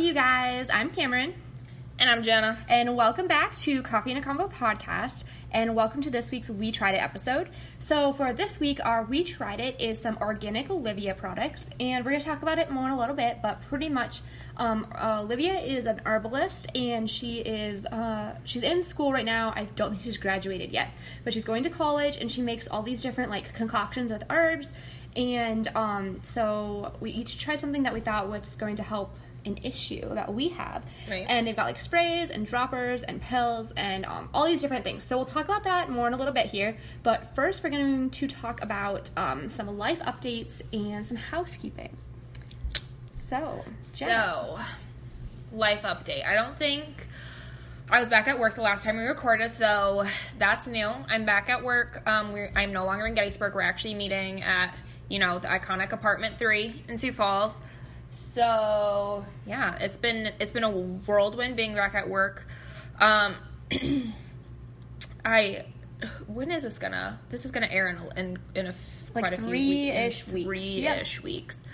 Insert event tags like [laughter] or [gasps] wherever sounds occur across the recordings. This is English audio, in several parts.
you guys. I'm Cameron. And I'm Jenna. And welcome back to Coffee and a Convo podcast. And welcome to this week's We Tried It episode. So, for this week, our We Tried It is some organic Olivia products. And we're going to talk about it more in a little bit. But pretty much, um, Olivia is an herbalist and she is uh, she's in school right now. I don't think she's graduated yet. But she's going to college and she makes all these different like concoctions with herbs. And um, so, we each tried something that we thought was going to help an issue that we have. Right. And they've got like sprays and droppers and pills and um, all these different things. So we'll talk about that more in a little bit here. But first, we're going to talk about um, some life updates and some housekeeping. So, Jenna. So, life update. I don't think I was back at work the last time we recorded, so that's new. I'm back at work. Um, we're, I'm no longer in Gettysburg. We're actually meeting at you know the iconic apartment three in Sioux Falls. So yeah, it's been it's been a whirlwind being back at work. Um, [clears throat] I when is this gonna? This is gonna air in a, in, in a Like quite a few three-ish weeks. weeks. Three-ish weeks.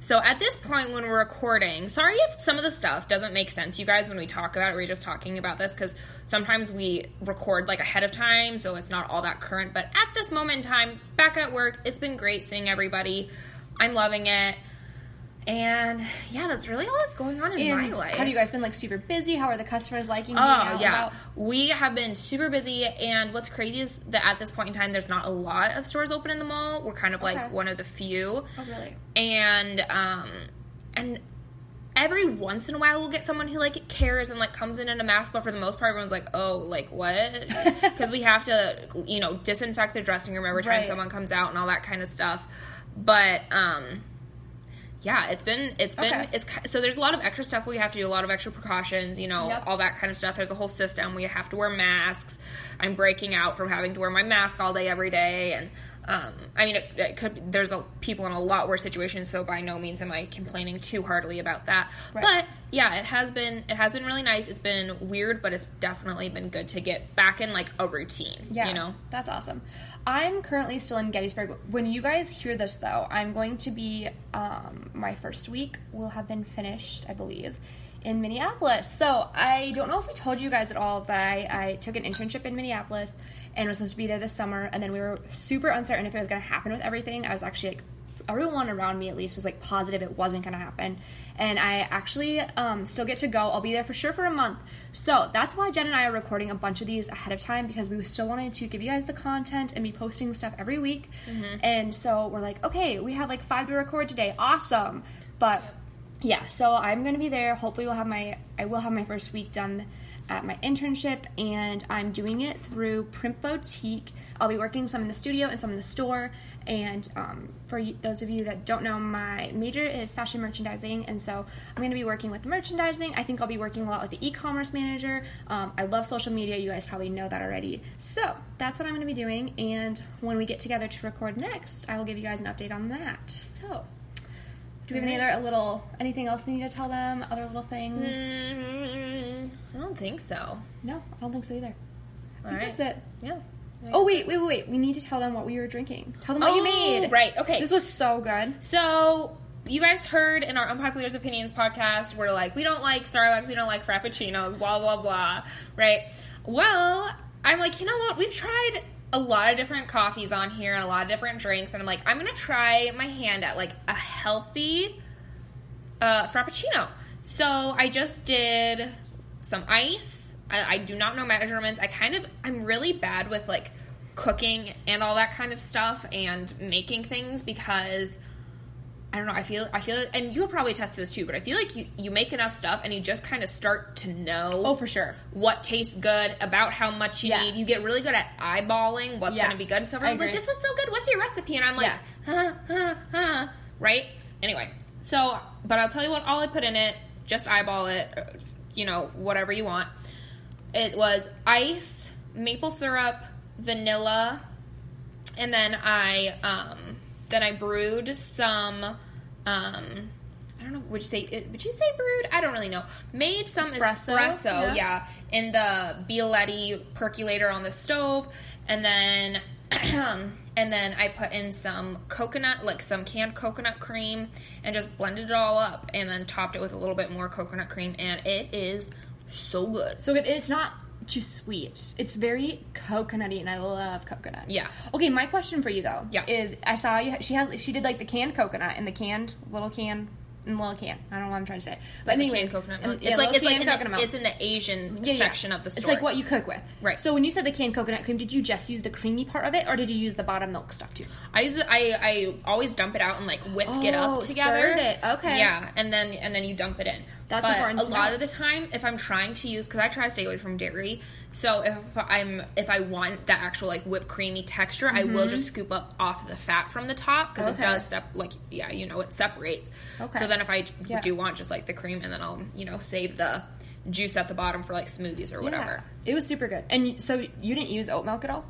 So at this point, when we're recording, sorry if some of the stuff doesn't make sense, you guys, when we talk about it, we're just talking about this because sometimes we record like ahead of time, so it's not all that current. But at this moment in time, back at work, it's been great seeing everybody. I'm loving it. And yeah, that's really all that's going on in my life. have you guys been like super busy? How are the customers liking Oh out yeah, about? we have been super busy, and what's crazy is that at this point in time, there's not a lot of stores open in the mall. We're kind of Okay. like one of the few, Oh, really? and um, and every once in a while we'll get someone who like cares and like comes in in a mask, but for the most part, everyone's like, oh, like what? [laughs] Because we have to, you know, disinfect the dressing room every time Right. someone comes out and all that kind of stuff. But um, yeah, it's been it's been Okay. it's so there's a lot of extra stuff we have to do, a lot of extra precautions, you know, Yep. all that kind of stuff. There's a whole system. We have to wear masks. I'm breaking out from having to wear my mask all day every day, and um, I mean, it, it could. There's a, people in a lot worse situations, so by no means am I complaining too heartily about that. Right. But yeah, it has been it has been really nice. It's been weird, but it's definitely been good to get back in like a routine. Yeah, you know. that's awesome. I'm currently still in Gettysburg. When you guys hear this, though, I'm going to be um, my first week will have been finished, I believe, in Minneapolis. So I don't know if we told you guys at all that I, I took an internship in Minneapolis and was supposed to be there this summer, and then we were super uncertain if it was going to happen with everything. I was actually like everyone around me at least was like positive it wasn't going to happen. And i actually um, still get to go. I'll be there for sure for a month. So that's why jen and i are recording a bunch of these ahead of time because we still wanted to give you guys the content and be posting stuff every week. And so we're like okay we have like five to record today. Awesome. But yeah so i'm to be there. Hopefully we'll have my i will have my first week done at my internship and i'm doing it through print boutique i'll be working some in the studio and some in the store and um, for those of you that don't know my major is fashion merchandising and so i'm going to be working with merchandising. I think i'll be working a lot with the e-commerce manager. Um, i love social media. You guys probably know that already. So that's what i'm going to be doing and when we get together to record next i will give you guys an update on that. So do we have any other little anything else we need to tell them? Other little things? Mm, I don't think so. No, I don't think so either. I think right. that's it. Yeah. Oh wait, wait, wait, wait. We need to tell them what we were drinking. Tell them what you Oh, made. right, okay. This was so good. So you guys heard in our Unpopular Opinions podcast, we're like, we don't like Starbucks, we don't like Frappuccinos, blah blah blah, right? Well, I'm like, you know what? We've tried a lot of different coffees on here and a lot of different drinks, and I'm like, I'm gonna try my hand at like a healthy uh, Frappuccino. So I just did some ice. I, I do not know measurements. I kind of, I'm really bad with like cooking and all that kind of stuff and making things because I don't know. I feel, I feel, and you'll probably attest to this too. But I feel like you, you make enough stuff and you just kind of start to know Oh, for sure. what tastes good, about how much you Yeah. need. You get really good at eyeballing what's Yeah. going to be good. And so I everyone's like, "This was so good. What's your recipe?" And I'm like, huh, huh, huh. right? Anyway, so but I'll tell you what. All I put in it, just eyeball it. You know, whatever you want. It was ice, maple syrup, vanilla, and then I um then I brewed some um I don't know. Would you say? Would you say brewed? I don't really know. Made some Espresso, espresso, yeah. yeah. in the Bialetti percolator on the stove, and then [clears throat] and then I put in some coconut, like some canned coconut cream, and just blended it all up, and then topped it with a little bit more coconut cream, and it is so good. So good. It's not too sweet. It's very coconutty, and I love coconut. Yeah. Okay, my question for you though, Yeah. is I saw you. She has she did like the canned coconut and the canned little can. And little can. I don't know what I'm trying to say, but The anyways, coconut and- milk. yeah, It's like it's like in the, milk. it's in the Asian Yeah, yeah. section of the store. It's like what you cook with, Right. So when you said the canned coconut cream, did you just use the creamy part of it, or did you use the bottom milk stuff too? I use it, I I always dump it out and like whisk it Oh, up together. stirred it. Okay. Yeah, and then and then you dump it in. That's but important a lot know. of the time, if I'm trying to use, because I try to stay away from dairy, so if I'm if I want that actual like whipped creamy texture, I will just scoop up off the fat from the top because Mm-hmm. Okay. it does sep- like yeah you know it separates. Okay. So then if I Yeah. do want just like the cream, and then I'll you know save the juice at the bottom for like smoothies or whatever. Yeah. It was super good. And so you didn't use oat milk at all?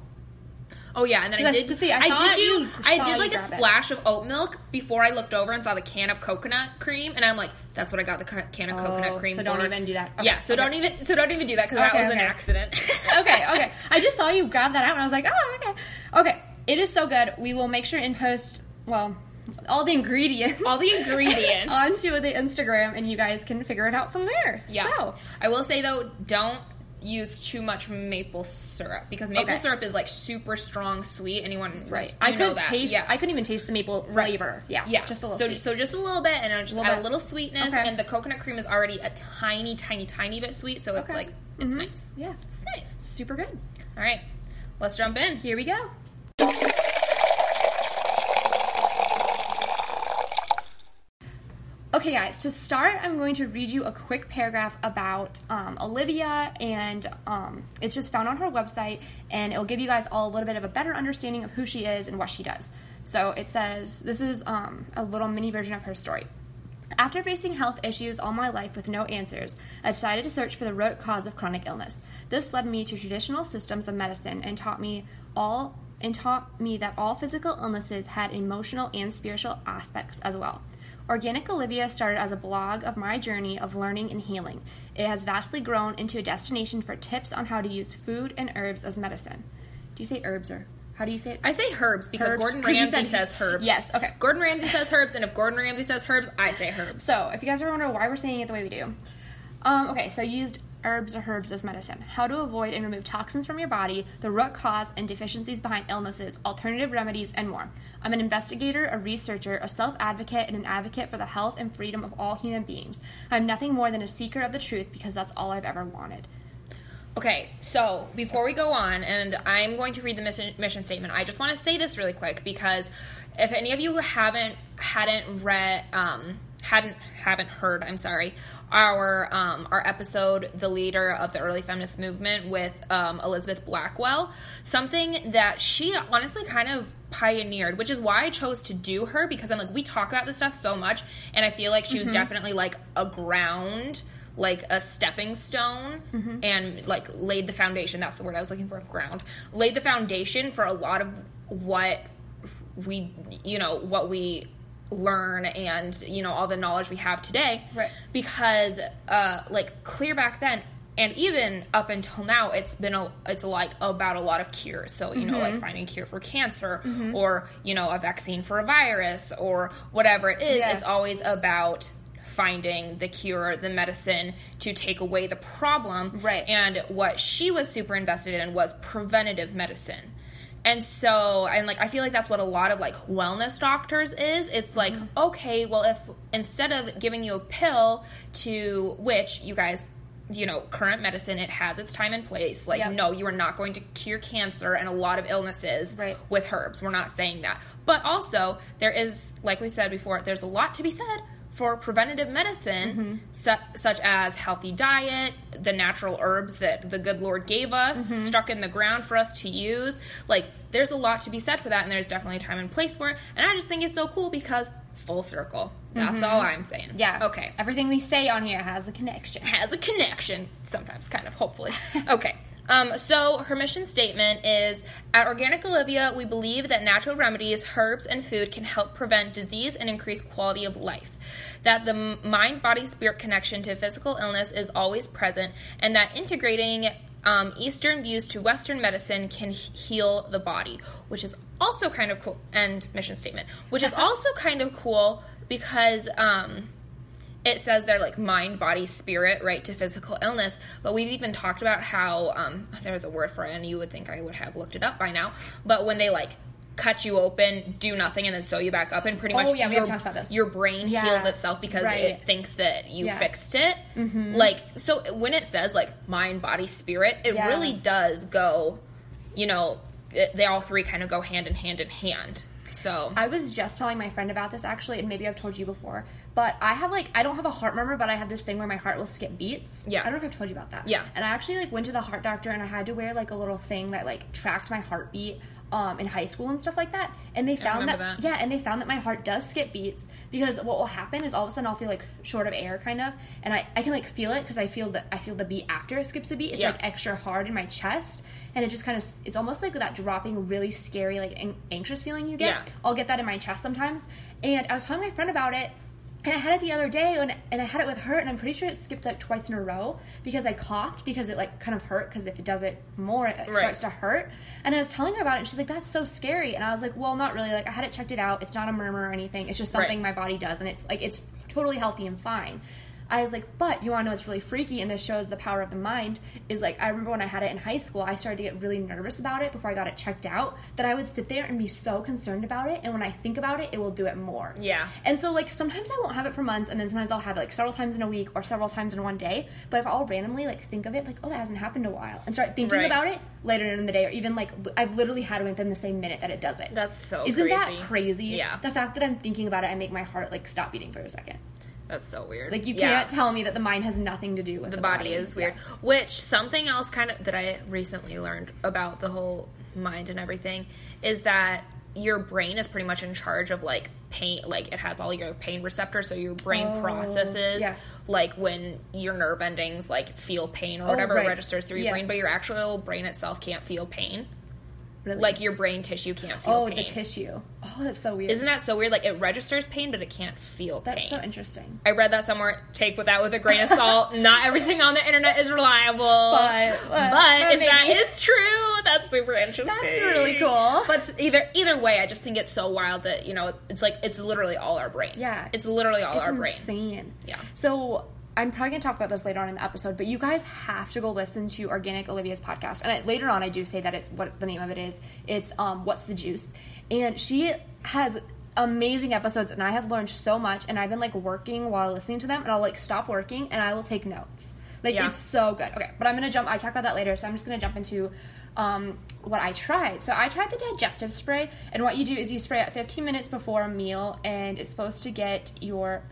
Oh yeah, and then I did. to see, I I, did do. I did like a grab it. splash of oat milk before I looked over and saw the can of coconut cream, and I'm like, that's what I got the co- can of Oh, coconut cream so for. don't even do that. Okay, yeah, so okay. don't even. So don't even do that because Okay, that was an accident. [laughs] okay, [laughs] okay. I just saw you grab that out, and I was like, oh, okay, okay. It is so good. We will make sure and post well all the ingredients, All the ingredients. [laughs] onto the Instagram, and you guys can figure it out from there. yeah. So, I will say though, don't use too much maple syrup because maple Okay. syrup is like super strong sweet. Anyone right. You I couldn't taste. Yeah. I couldn't even taste the maple Right. flavor. Yeah, Yeah, just a little. So, sweet. so just a little bit, and it'll just Little add bit. a little sweetness. Okay. And the coconut cream is already a tiny, tiny, tiny bit sweet, so it's Okay. like it's Mhm. nice. yeah, It's nice. super good. All right, let's jump in. Here we go. Okay, guys, to start, I'm going to read you a quick paragraph about um, Olivia, and um, it's just found on her website, and it'll give you guys all a little bit of a better understanding of who she is and what she does. So it says this is um, a little mini version of her story. After facing health issues all my life with no answers, I decided to search for the root cause of chronic illness. This led me to traditional systems of medicine and taught me all and taught me that all physical illnesses had emotional and spiritual aspects as well. Organic Olivia started as a blog of my journey of learning and healing. It has vastly grown into a destination for tips on how to use food and herbs as medicine. Do you say herbs or how do you say it? I say herbs because Herbs? Gordon Ramsay says herbs. Yes, okay. Gordon Ramsay says herbs, and if Gordon Ramsay says herbs, I say herbs. So, if you guys ever wonder why we're saying it the way we do, um, okay, so used herbs or herbs as medicine. How to avoid and remove toxins from your body, the root cause and deficiencies behind illnesses, alternative remedies, and more. I'm an investigator, a researcher, a self advocate, and an advocate for the health and freedom of all human beings. I'm nothing more than a seeker of the truth because that's all I've ever wanted. Okay, so before we go on, and I'm going to read the mission, statement. I just want to say this really quick because if any of you haven't hadn't read um, hadn't haven't heard, I'm sorry, our um, our episode, the leader of the early feminist movement with um, Elizabeth Blackwell, something that she honestly kind of pioneered, which is why I chose to do her because I'm like we talk about this stuff so much, and I feel like she was definitely like a ground like a stepping stone and like laid the foundation. That's the word i was looking for ground. Laid the foundation for a lot of what we you know what we learn and you know all the knowledge we have today Right. because uh like clear back then and even up until now it's been a it's like about a lot of cures so you know like finding a cure for cancer or you know a vaccine for a virus or whatever it is Yeah. it's always about finding the cure, the medicine to take away the problem. Right. And what she was super invested in was preventative medicine. And so, and like, I feel like that's what a lot of like wellness doctors is. It's like, Mm-hmm. okay, well, if instead of giving you a pill to which you guys, you know, current medicine, it has its time and place. Like, Yep. no, you are not going to cure cancer and a lot of illnesses Right. with herbs. We're not saying that. But also, there is, like we said before, there's a lot to be said for preventative medicine, mm-hmm. su- such as healthy diet, the natural herbs that the good Lord gave us, mm-hmm. stuck in the ground for us to use. Like, there's a lot to be said for that, and there's definitely a time and place for it. And I just think it's so cool because full circle. That's mm-hmm. all I'm saying. Yeah. Okay Everything we say on here has a connection. has a connection, sometimes kind of, hopefully. [laughs] Okay. Um, so her mission statement is at Organic Olivia, we believe that natural remedies, herbs, and food can help prevent disease and increase quality of life. That the mind body spirit connection to physical illness is always present, and that integrating um, Eastern views to Western medicine can heal the body, which is also kind of cool. And mission statement, which is [laughs] also kind of cool because um, it says they're like mind, body, spirit, right, to physical illness. But we've even talked about how um, there's a word for it, and you would think I would have looked it up by now. But when they like cut you open, do nothing, and then sew you back up, and pretty Oh, much yeah, we your, have talked about this. your brain Yeah. heals itself because Right. it thinks that you Yeah. Mm-hmm. fixed it. Like, so when it says like mind, body, spirit, it Yeah. really does go, you know, it, they all three kind of go hand in hand in hand. So, I was just telling my friend about this actually, and maybe I've told you before, but I have like I don't have a heart murmur, but I have this thing where my heart will skip beats. Yeah. I don't know if I've told you about that. Yeah. And I actually like went to the heart doctor and I had to wear like a little thing that like tracked my heartbeat um in high school and stuff like that. And they found that, that. yeah, and they found that my heart does skip beats because what will happen is all of a sudden I'll feel like short of air kind of, and I I can like feel it because I feel that I feel the beat after it skips a beat. It's Yeah. like extra hard in my chest. And it just kind of, it's almost like that dropping, really scary, like an- anxious feeling you get. Yeah. I'll get that in my chest sometimes. And I was telling my friend about it, and I had it the other day, and, and I had it with her, and I'm pretty sure it skipped like twice in a row because I coughed because it like kind of hurt because if it does it more, it Right. starts to hurt. And I was telling her about it, and she's like, "That's so scary." And I was like, "Well, not really. Like I had it checked it out. It's not a murmur or anything. It's just something Right. my body does, and it's like it's totally healthy and fine." I was like, but you want to know what's really freaky, and this shows the power of the mind. Is like I remember when I had it in high school, I started to get really nervous about it before I got it checked out. That I would sit there and be so concerned about it, and when I think about it, it will do it more. Yeah. And so like sometimes I won't have it for months, and then sometimes I'll have it like several times in a week or several times in one day. But if I'll randomly like think of it, like oh that hasn't happened in a while, and start thinking Right. about it later in the day, or even like I've literally had it within the same minute that it does it. that's so Isn't crazy. that crazy? Yeah. The fact that I'm thinking about it, I make my heart like stop beating for a second. That's so weird. Like you Yeah. can't tell me that the mind has nothing to do with the the, body is weird. Yeah. Which something else kind of that I recently learned about the whole mind and everything is that your brain is pretty much in charge of like pain like it has all your pain receptors so your brain Oh, processes yeah. like when your nerve endings like feel pain or oh, whatever Oh, right. registers through your Yeah. brain but your actual brain itself can't feel pain Really? like your brain tissue can't feel pain. oh, pain the tissue. Oh, that's so weird. isn't that so weird like it registers pain but it can't feel pain. that's pain so interesting? I read that somewhere. Take with that with a grain of salt. [laughs] Not everything on the internet is reliable. But- but, uh, but if that maybe. is true, that's super interesting. That's really cool. But either either way, I just think it's so wild that you know it's like it's literally all our brain. Yeah. it's literally all It's our brain. insane. Yeah. So I'm probably gonna talk about this later on in the episode, but you guys have to go listen to Organic Olivia's podcast. And I, later on, I do say that it's what the name of it is. It's um, What's the Juice, and she has amazing episodes, and I have learned so much. And I've been like working while listening to them, and I'll like stop working and I will take notes. Like Yeah. it's so good. Okay, but I'm gonna jump. I talk about that later, so I'm just gonna jump into um, what I tried. So I tried the digestive spray, and what you do is you spray it 15 minutes before a meal, and it's supposed to get your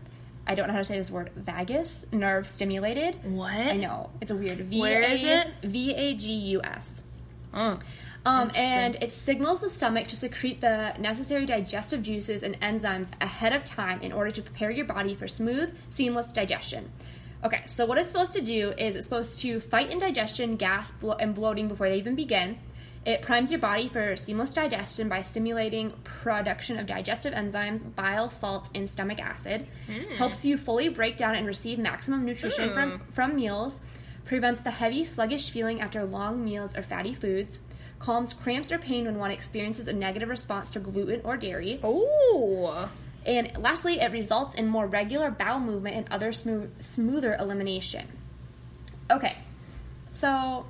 I don't know how to say this word vagus nerve stimulated. What? I know it's a weird. V Where is it? V a g u s. Oh. Um, and it signals the stomach to secrete the necessary digestive juices and enzymes ahead of time in order to prepare your body for smooth, seamless digestion. Okay, so what it's supposed to do is it's supposed to fight indigestion, gas, blo- and bloating before they even begin. It primes your body for seamless digestion by stimulating production of digestive enzymes, bile, salts, and stomach acid. Helps you fully break down and receive maximum nutrition Mm. from, from meals. Prevents the heavy, sluggish feeling after long meals or fatty foods. Calms cramps or pain when one experiences a negative response to gluten or dairy. Oh. And lastly, it results in more regular bowel movement and other smooth, smoother elimination. Okay, so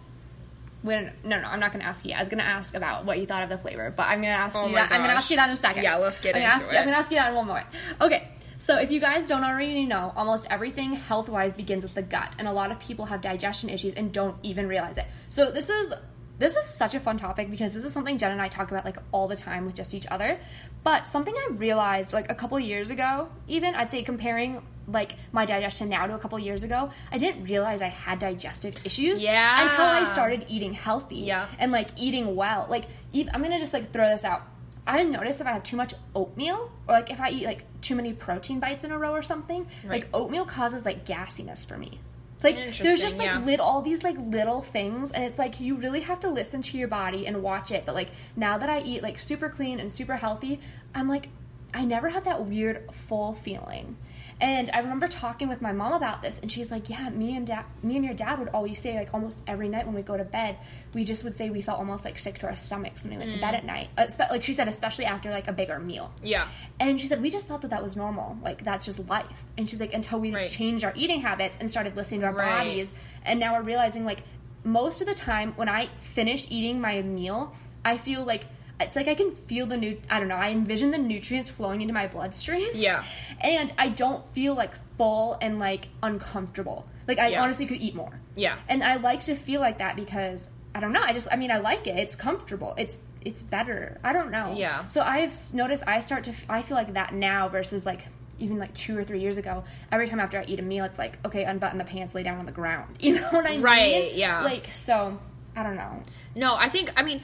when no, no, I'm not going to ask you. I was going to ask about what you thought of the flavor, but I'm going to ask Oh you. That, I'm to ask you that in a second. Yeah, let's get I'm into ask, it. I'm going to ask you that in one more. Okay. So, if you guys don't already know, almost everything health wise begins with the gut, and a lot of people have digestion issues and don't even realize it. So, this is this is such a fun topic because this is something Jen and I talk about like all the time with just each other. But something I realized like a couple years ago, even I'd say comparing like my digestion now to a couple years ago, I didn't realize I had digestive issues. Yeah. Until I started eating healthy. Yeah. And like eating well. Like eat, I'm gonna just like throw this out. I notice if I have too much oatmeal or like if I eat like too many protein bites in a row or something, Right. like oatmeal causes like gassiness for me. Like there's just like yeah. lit all these like little things and it's like you really have to listen to your body and watch it. But like now that I eat like super clean and super healthy, I'm like I never had that weird full feeling. And I remember talking with my mom about this, and she's like, "Yeah, me and dad, me and your dad would always say like almost every night when we go to bed, we just would say we felt almost like sick to our stomachs when we went to bed mm. at night. Like she said, especially after like a bigger meal. Yeah. And she said, we just thought that that was normal. Like, that's just life. And she's like, until we Right. changed our eating habits and started listening to our Right. bodies. And now we're realizing, like, most of the time when I finish eating my meal, I feel like it's like I can feel the new, I don't know, I envision the nutrients flowing into my bloodstream. Yeah. And I don't feel like full and like uncomfortable. Like, I Yeah. honestly could eat more. Yeah. And I like to feel like that because I don't know. I just I mean I like it. It's comfortable. It's it's better. I don't know. Yeah. So I've noticed I start to I feel like that now versus like even like two or three years ago. Every time after I eat a meal, it's like okay, unbutton the pants, lay down on the ground. [laughs] You know what I mean? Right, yeah. Like so. I don't know. No, I think I mean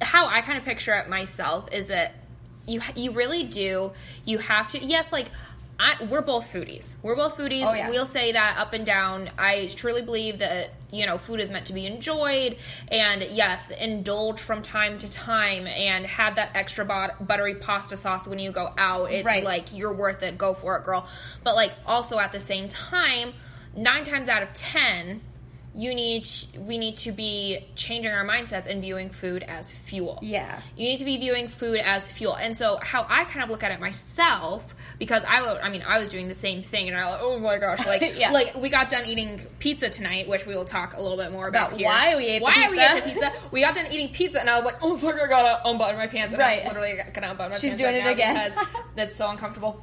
how I kind of picture it myself is that you you really do you have to yes like I, we're both foodies. We're both foodies. Oh, yeah. We'll say that up and down. I truly believe that you know food is meant to be enjoyed, and yes, indulge from time to time, and have that extra bot- buttery pasta sauce when you go out. It Right. like you're worth it. Go for it, girl. But like also at the same time, nine times out of ten, you need we need to be changing our mindsets and viewing food as fuel. Yeah. You need to be viewing food as fuel. And so how I kind of look at it myself because I I mean I was doing the same thing and I was like, "Oh my gosh, like [laughs] Yeah. like we got done eating pizza tonight, which we will talk a little bit more about, About here. why we ate why we pizza. ate the pizza. We got done eating pizza and I was like, "Oh, sorry, I got to unbutton my pants." And Right. I'm literally to unbutton my She's pants doing right it again. because [laughs] that's so uncomfortable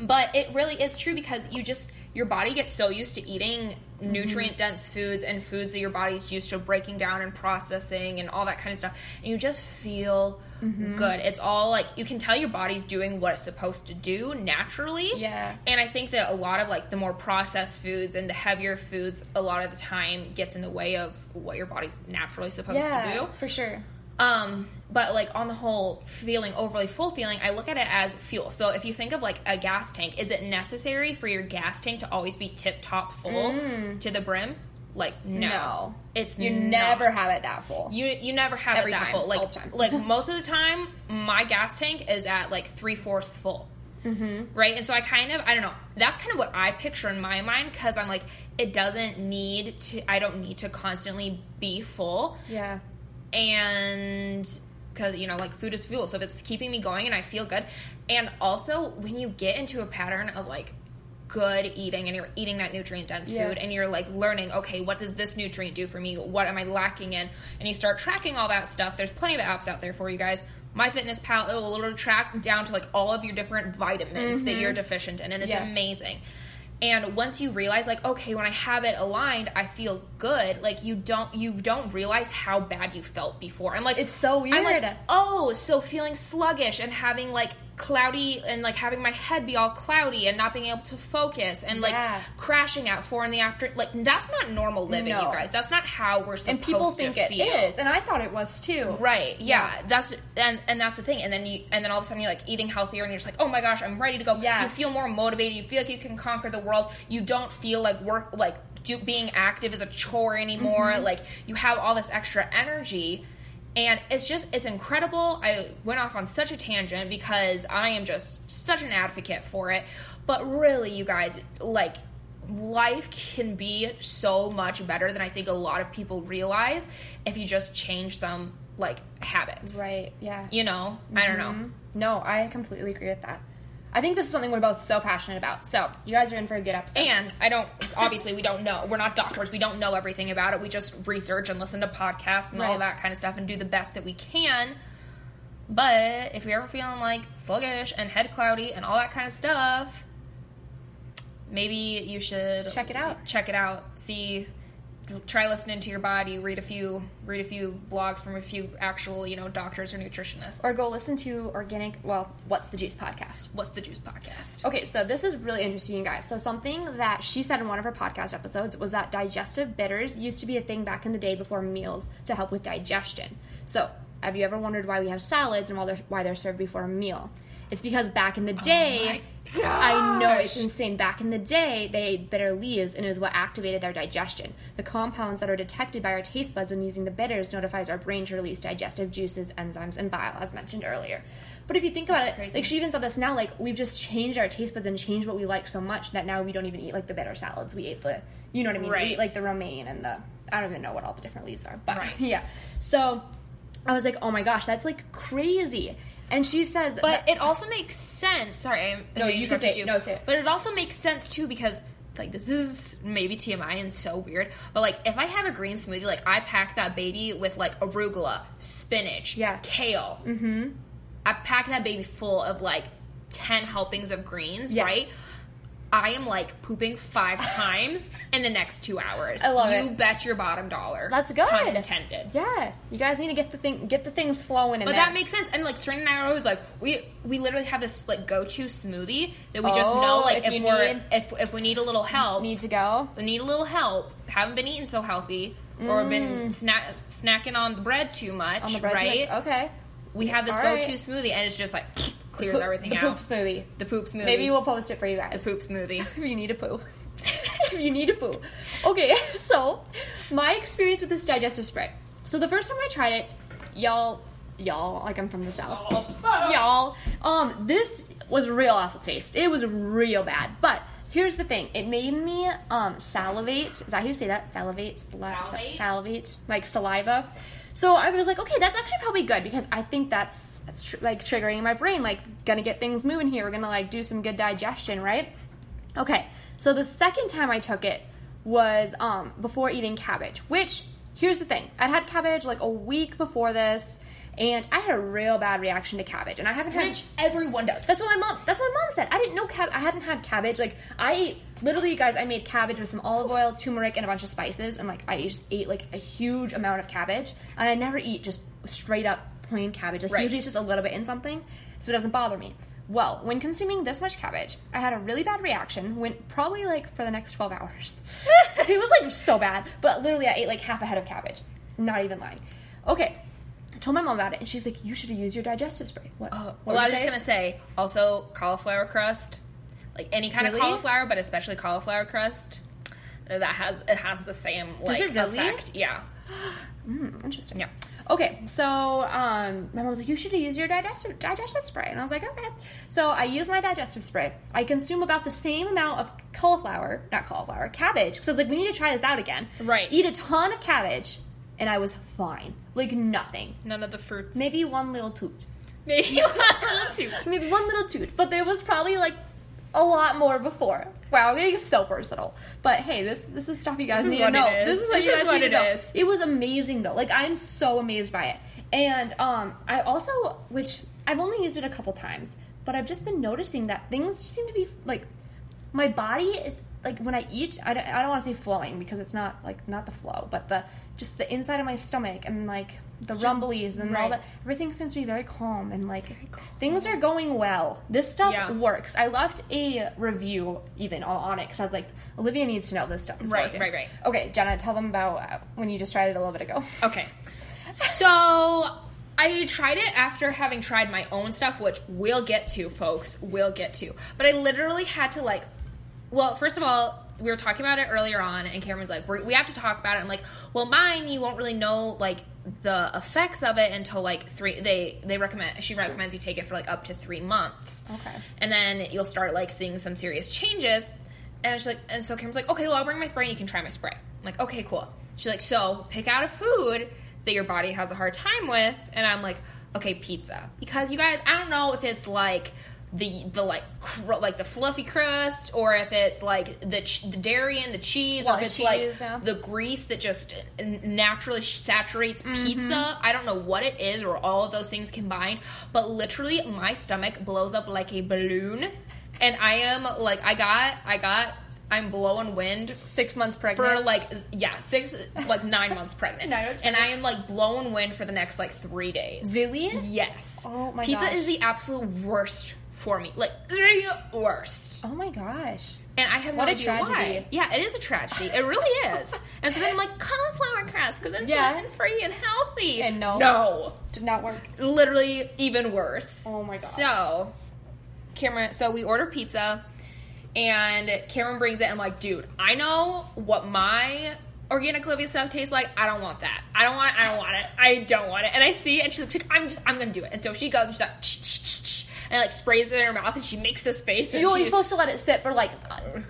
but it really is true because you just your body gets so used to eating nutrient dense foods and foods that your body's used to breaking down and processing and all that kind of stuff and you just feel mm-hmm. good it's all like you can tell your body's doing what it's supposed to do naturally Yeah. and i think that a lot of like the more processed foods and the heavier foods a lot of the time gets in the way of what your body's naturally supposed to do Yeah. For sure. Um, but like on the whole, feeling overly full feeling, I look at it as fuel. So if you think of like a gas tank, is it necessary for your gas tank to always be tip top full to the brim? Like no, No. it's You not. never have it that full. You you never have Every it that time, full. Like all the time. like [laughs] most of the time, my gas tank is at like three fourths full. Mm-hmm. Right, and so I kind of I don't know. That's kind of what I picture in my mind because I'm like, it doesn't need to. I don't need to constantly be full yeah. And because you know like food is fuel so if it's keeping me going and i feel good and also when you get into a pattern of like good eating and you're eating that nutrient dense Yeah. food and you're like learning okay what does this nutrient do for me what am i lacking in and you start tracking all that stuff there's plenty of apps out there for you guys my fitness pal it will literally track down to like all of your different vitamins that you're deficient in and it's Mm-hmm. Yeah. amazing and once you realize like okay when i have it aligned i feel good like you don't you don't realize how bad you felt before i'm like It's so weird I'm like, weird. oh, so feeling sluggish and having like cloudy and like having my head be all cloudy and not being able to focus and like Yeah. crashing at four in the after like that's not normal living, No. you guys. That's not how we're supposed to And people think to it feel. is, and I thought it was too. Right. Yeah. That's and and that's the thing. And then you and then all of a sudden you're like eating healthier and you're just like, oh my gosh, I'm ready to go. Yeah. You feel more motivated. You feel like you can conquer the world. You don't feel like work like do, being active is a chore anymore. Mm-hmm. Like you have all this extra energy. And it's just it's incredible. I went off on such a tangent because I am just such an advocate for it. But really, you guys, like life can be so much better than I think a lot of people realize if you just change some like habits. Right. Yeah. You know, I don't know. Mhm. No, I completely agree with that. I think this is something we're both so passionate about. So you guys are in for a good episode. And I don't obviously we don't know. We're not doctors. We don't know everything about it. We just research and listen to podcasts and all that kind of stuff and do the best that we can. But if you're ever feeling like sluggish and head cloudy and all that kind of stuff, maybe you should Check it out. Check it out. See try listening to your body, read a few read a few blogs from a few actual, you know, doctors or nutritionists. or go listen to organic. Well, what's the juice podcast? What's the Juice podcast? Okay, so this is really interesting, you guys. So something that she said in one of her podcast episodes was that digestive bitters used to be a thing back in the day before meals to help with digestion. So have you ever wondered why we have salads and why they're, why they're served before a meal? It's because back in the oh day, I know it's insane. Back in the day, they ate bitter leaves, and it was what activated their digestion. The compounds that are detected by our taste buds when using the bitters notifies our brain to release digestive juices, enzymes, and bile, as mentioned earlier. But if you think about That's it, crazy. like she even said this now, like we've just changed our taste buds and changed what we like so much that now we don't even eat like the bitter salads. We ate the, you know what I mean? Right. We eat like the romaine and the, I don't even know what all the different leaves are, but Right. [laughs] yeah. So I was like, oh my gosh, that's like crazy. And she says, But it also makes sense. Sorry, I No, I you can say it. No, say it. But it also makes sense too because like this is maybe TMI and so weird. But like if I have a green smoothie, like I pack that baby with like arugula, spinach, Yeah. kale. Mm-hmm. I pack that baby full of like ten helpings of greens, Yeah. right? I am like pooping five [laughs] times in the next two hours. I love you it. bet your bottom dollar. That's good. Pun intended. yeah, you guys need to get the thing, get the things flowing in But there. that makes sense. And like Serena and I are always like we we literally have this like go to smoothie that we just Oh, know like if if, we're need- if if we need a little help, need to go. we need a little help. Haven't been eating so healthy or been snack, snacking on the bread too much, Mm. On the bread right? mix. Okay. We have this All go right. to smoothie and it's just like [sniffs] clears Poop- everything the out. poop smoothie. the poop smoothie. Maybe we'll post it for you guys. the poop smoothie. if [laughs] you need a poo. if [laughs] you need a poo. Okay, [laughs] so my experience with this digestive spray. So the first time I tried it, y'all, y'all, like I'm from the south, y'all, um, this was real awful taste. It was real bad. But here's the thing: it made me um salivate. Is that how you say that? Salivate, Salivate? salivate, like saliva. So I was like, okay, that's actually probably good because I think that's that's tr- like triggering my brain, like gonna get things moving here. We're gonna like do some good digestion, right? Okay, so the second time I took it was um, before eating cabbage, which here's the thing I'd had cabbage like a week before this, and I had a real bad reaction to cabbage, and I haven't had. Which everyone does. That's what my mom. That's what my mom said. I didn't know cab. I hadn't had cabbage. Like I ate literally, you guys. I made cabbage with some olive oil, turmeric, and a bunch of spices, and like I just ate like a huge amount of cabbage. And I never eat just straight up plain cabbage. Like Right. usually it's just a little bit in something, so it doesn't bother me. Well, when consuming this much cabbage, I had a really bad reaction. Went probably like for the next twelve hours. [laughs] it was like so bad, but literally I ate like half a head of cabbage. Not even lying. Okay. I told my mom about it, and she's like, "You should use your digestive spray." What? Oh, what well, I was just gonna say also cauliflower crust, like any kind Really? of cauliflower, but especially cauliflower crust. That has it has the same like it really? effect. Yeah, [gasps] Mm, interesting. yeah. Okay, so um, my mom was like, "You should use your digestive digestive spray," and I was like, "Okay." So I use my digestive spray. I consume about the same amount of cauliflower, not cauliflower, cabbage, because I was like, "We need to try this out again." Right. Eat a ton of cabbage, and I was fine, like nothing. None of the fruits. Maybe one little toot, Maybe [laughs] one little toot. [laughs] maybe one little toot, but there was probably like a lot more before. Wow, I'm getting so personal. But hey, this this is stuff you guys need to know. This is what This you is guys what need to know. is. It was amazing though. Like I'm so amazed by it. And um I also which I've only used it a couple times, but I've just been noticing that things just seem to be like my body is like when I eat, I don't, I don't want to say flowing because it's not like not the flow, but the just the inside of my stomach and like the rumblies and all that. Everything seems to be very calm and like things are going well. This stuff Yeah. works. I left a review even on- on it because I was like, Olivia needs to know this stuff Right, working. right, right. Okay, Jenna, tell them about uh, when you just tried it a little bit ago. [laughs] Okay. So I tried it after having tried my own stuff, which we'll get to, folks. We'll get to. But I literally had to like. Well, first of all, we were talking about it earlier on, and Cameron's like, We're, "We have to talk about it." I'm like, "Well, mine, you won't really know like the effects of it until like three. They they recommend she recommends you take it for like up to three months. Okay. and then you'll start like seeing some serious changes. And she's like, and so Cameron's like, okay, well, I'll bring my spray and you can try my spray. I'm like, okay, cool. She's like, so pick out a food that your body has a hard time with, and I'm like, okay, pizza, because you guys, I don't know if it's like the the like cr- like the fluffy crust, or if it's like the ch- the dairy and the cheese, or if it's cheese, like yeah. the grease that just naturally saturates Mm-hmm. pizza. I don't know what it is, or all of those things combined, but literally my stomach blows up like a balloon, and I am like, I got, I got, I'm blowing wind Six months pregnant. for like yeah six like nine months pregnant, [laughs] Nine months and I am like blowing wind for the next like three days. Really? Yes. Oh my god. Pizza gosh. is the absolute worst for me, like the worst. oh my gosh. And I have What no a idea tragedy. why. Yeah, it is a tragedy. It really is. And so then I'm like, cauliflower crust because it's Yeah. gluten free and healthy. And no. no, Did not work. literally even worse. Oh my gosh. So, Cameron, so we order pizza, and Cameron brings it. And I'm like, dude, I know what my organic Olivia stuff tastes like. I don't want that. I don't want it. I don't want it. I don't want it. And I see it, and she's like, I'm, just, I'm gonna do it. And so she goes, and she's like, and like sprays it in her mouth, and she makes this face. And You're she, only supposed to let it sit for like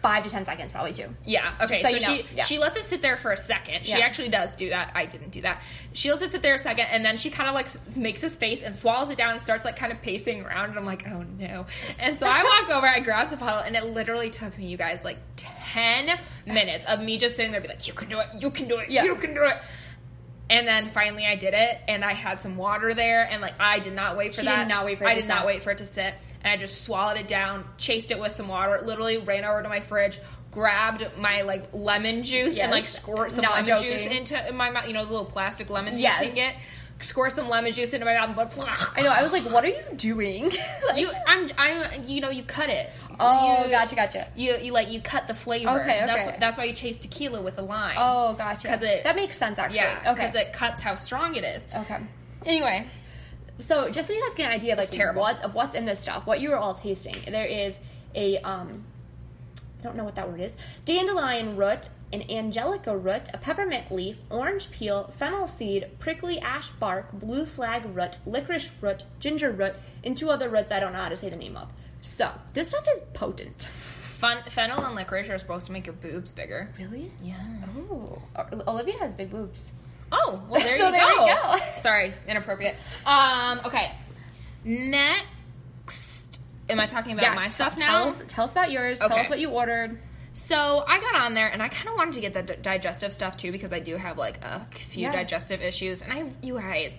five to ten seconds, probably too. yeah. Okay. so So, you know, she yeah. she lets it sit there for a second. She Yeah. actually does do that. I didn't do that. She lets it sit there a second, and then she kind of like makes his face and swallows it down and starts like kind of pacing around. And I'm like, oh no. And so I walk over, I grab the bottle, and it literally took me, you guys, like ten minutes of me just sitting there, be like, you can do it, you can do it, Yeah. you can do it. And then finally I did it, and I had some water there, and like I did not wait for She that. did not wait for it I did not wait for it to sit, and I just swallowed it down, chased it with some water, literally ran over to my fridge, grabbed my like lemon juice, and like squirt some Not lemon joking. juice into my mouth. You know those little plastic lemons Yes. you can get. Squirt some lemon juice into my mouth. and Like, I know. I was like, "What are you doing?" [laughs] Like- you, I'm, I'm, you know, you cut it. oh, you, gotcha, gotcha. You, you like you cut the flavor. Okay, That's okay. why, that's why you chase tequila with a lime. Oh, gotcha. Because it- that makes sense actually. yeah, Okay. because it cuts how strong it is. okay. Anyway, So just so you guys get an idea of like terrible. what of what's in this stuff, what you are all tasting, there is a um, I don't know what that word is, dandelion root, an angelica root, a peppermint leaf, orange peel, fennel seed, prickly ash bark, blue flag root, licorice root, ginger root, and two other roots I don't know how to say the name of. So this stuff is potent. fun, fennel and licorice are supposed to make your boobs bigger. Really? Yeah. Oh, Olivia has big boobs. Oh, well, there, [laughs] So you, there go. you go. [laughs] [laughs] Sorry, inappropriate. Um, okay. Next, am I talking about my stuff tell now? Us, tell us about yours. Tell us what you ordered. So I got on there, and I kind of wanted to get the d- digestive stuff too because I do have like a few Yeah. digestive issues, and I, you guys.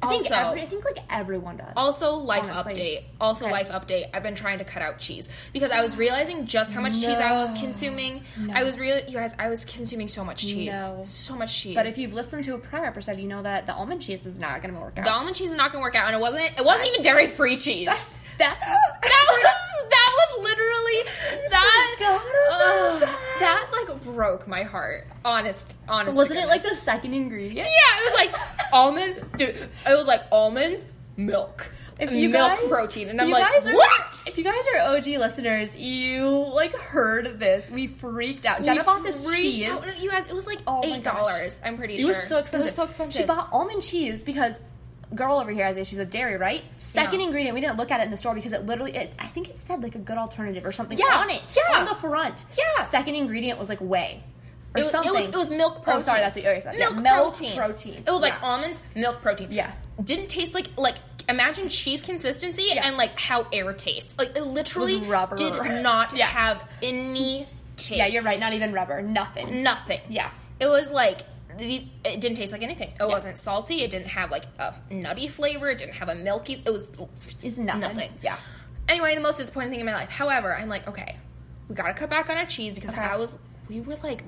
I think Also- every, I think like everyone does. Also, life Honestly. update. Also, Okay. life update. I've been trying to cut out cheese because I was [gasps] realizing just how much cheese I was consuming. No. I was really, you guys, I was consuming so much cheese, No. so much cheese. But if you've listened to a prior episode, you know that the almond cheese is not going to work out. the almond cheese is not gonna work out, and it wasn't. It wasn't even dairy free cheese. That's- that, [gasps] that was that was literally [laughs] that. Ugh, that like broke my heart. Honest, honest. Wasn't it like the second ingredient? Yeah, it was like [laughs] almond. Dude, it was like almonds, milk, If you milk guys- protein, and I'm like, are- what? If you guys are OG listeners, you like heard this. We freaked out. Jenna We bought this cheese. out. You guys, it was like Oh eight dollars. I'm pretty It sure was so expensive. It was so expensive. She bought almond cheese because girl over here, has issues with dairy, right? Second Yeah. ingredient. We didn't look at it in the store because it literally, it, I think it said like a good alternative or something Yeah. on it. Yeah. on the front. Yeah. Second ingredient was like whey or it was, something. It was, it was milk oh, protein. Oh, sorry, that's what you already said. Yeah, Milk, milk protein. protein. It was like Yeah. almonds, milk protein. Yeah. Didn't taste like like imagine cheese consistency Yeah. and like how air tastes. Like it literally It did not Yeah. have any taste. yeah, you're right. Not even rubber. Nothing. nothing. Yeah. It was like the, it didn't taste like anything. It wasn't salty. It didn't have like a nutty flavor. It didn't have a milky. It was It's nothing. Nothing. Yeah. Anyway, the most disappointing thing in my life. However, I'm like, okay, we got to cut back on our cheese because Okay. I was, we were like,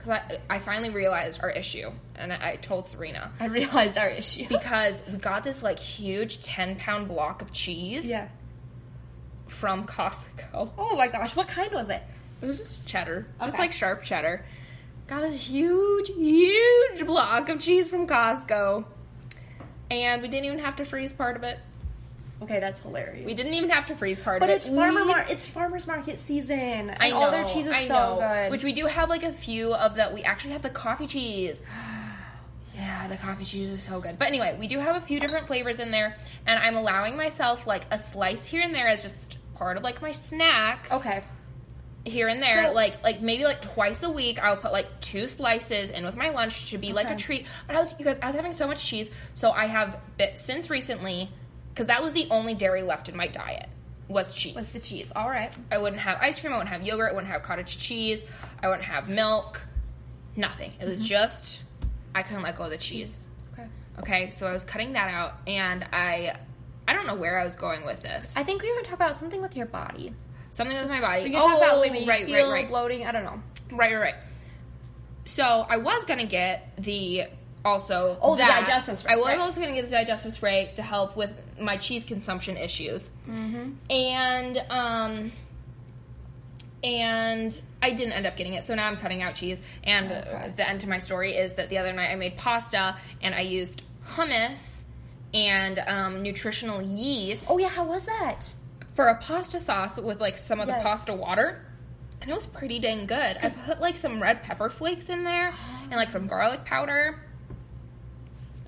because I, I finally realized our issue, and I, I told Serena I realized our issue. [laughs] because we got this like huge ten pound block of cheese yeah. from Costco. Oh my gosh, what kind was it? It was just cheddar, just Okay. like sharp cheddar. Got this huge, huge block of cheese from Costco, and we didn't even have to freeze part of it. Okay, that's hilarious. We didn't even have to freeze part but of it. But it's farmer mar- it's farmers market season. I know. all their cheese is I so know. good. Which we do have like a few of that. We actually have the coffee cheese. [sighs] Yeah, the coffee cheese is so good. But anyway, we do have a few different flavors in there, and I'm allowing myself like a slice here and there as just part of like my snack okay. here and there. So- like like maybe like twice a week, I'll put like two slices in with my lunch to be like a treat. But I was you guys, I was having so much cheese, so I have bit since recently because that was the only dairy left in my diet was cheese. Was the cheese? All right. I wouldn't have ice cream. I wouldn't have yogurt. I wouldn't have cottage cheese. I wouldn't have milk. Nothing. It Mm-hmm. was just I couldn't let go of the cheese. Okay. Okay, so I was cutting that out, and I I don't know where I was going with this. I think we were talking about something with your body. Something with my body. We can talk about you Oh, right, feel right, right, bloating. I don't know. right, right, right. So I was gonna get the also Oh, the digestive spray, I was right. also gonna get the digestive spray to help with my cheese consumption issues. Mm-hmm. and um and I didn't end up getting it. So now I'm cutting out cheese. And Okay. the end to my story is that the other night I made pasta and I used hummus and um, nutritional yeast Oh yeah, how was that? for a pasta sauce with like some of the pasta water. And it was pretty dang good. I put like some red pepper flakes in there [gasps] and like some garlic powder.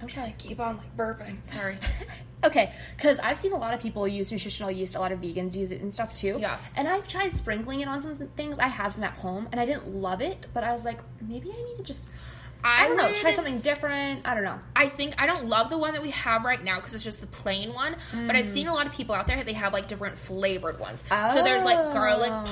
Okay. Keep on like burping. Sorry. [laughs] Okay, because I've seen a lot of people use nutritional yeast. A lot of vegans use it and stuff too. Yeah. And I've tried sprinkling it on some things. I have some at home, and I didn't love it. But I was like, maybe I need to just, I, don't know. Try something different. I don't know. I think I don't love the one that we have right now because it's just the plain one. But I've Mm. seen a lot of people out there they have like different flavored ones. Oh. So there's like garlic Oh.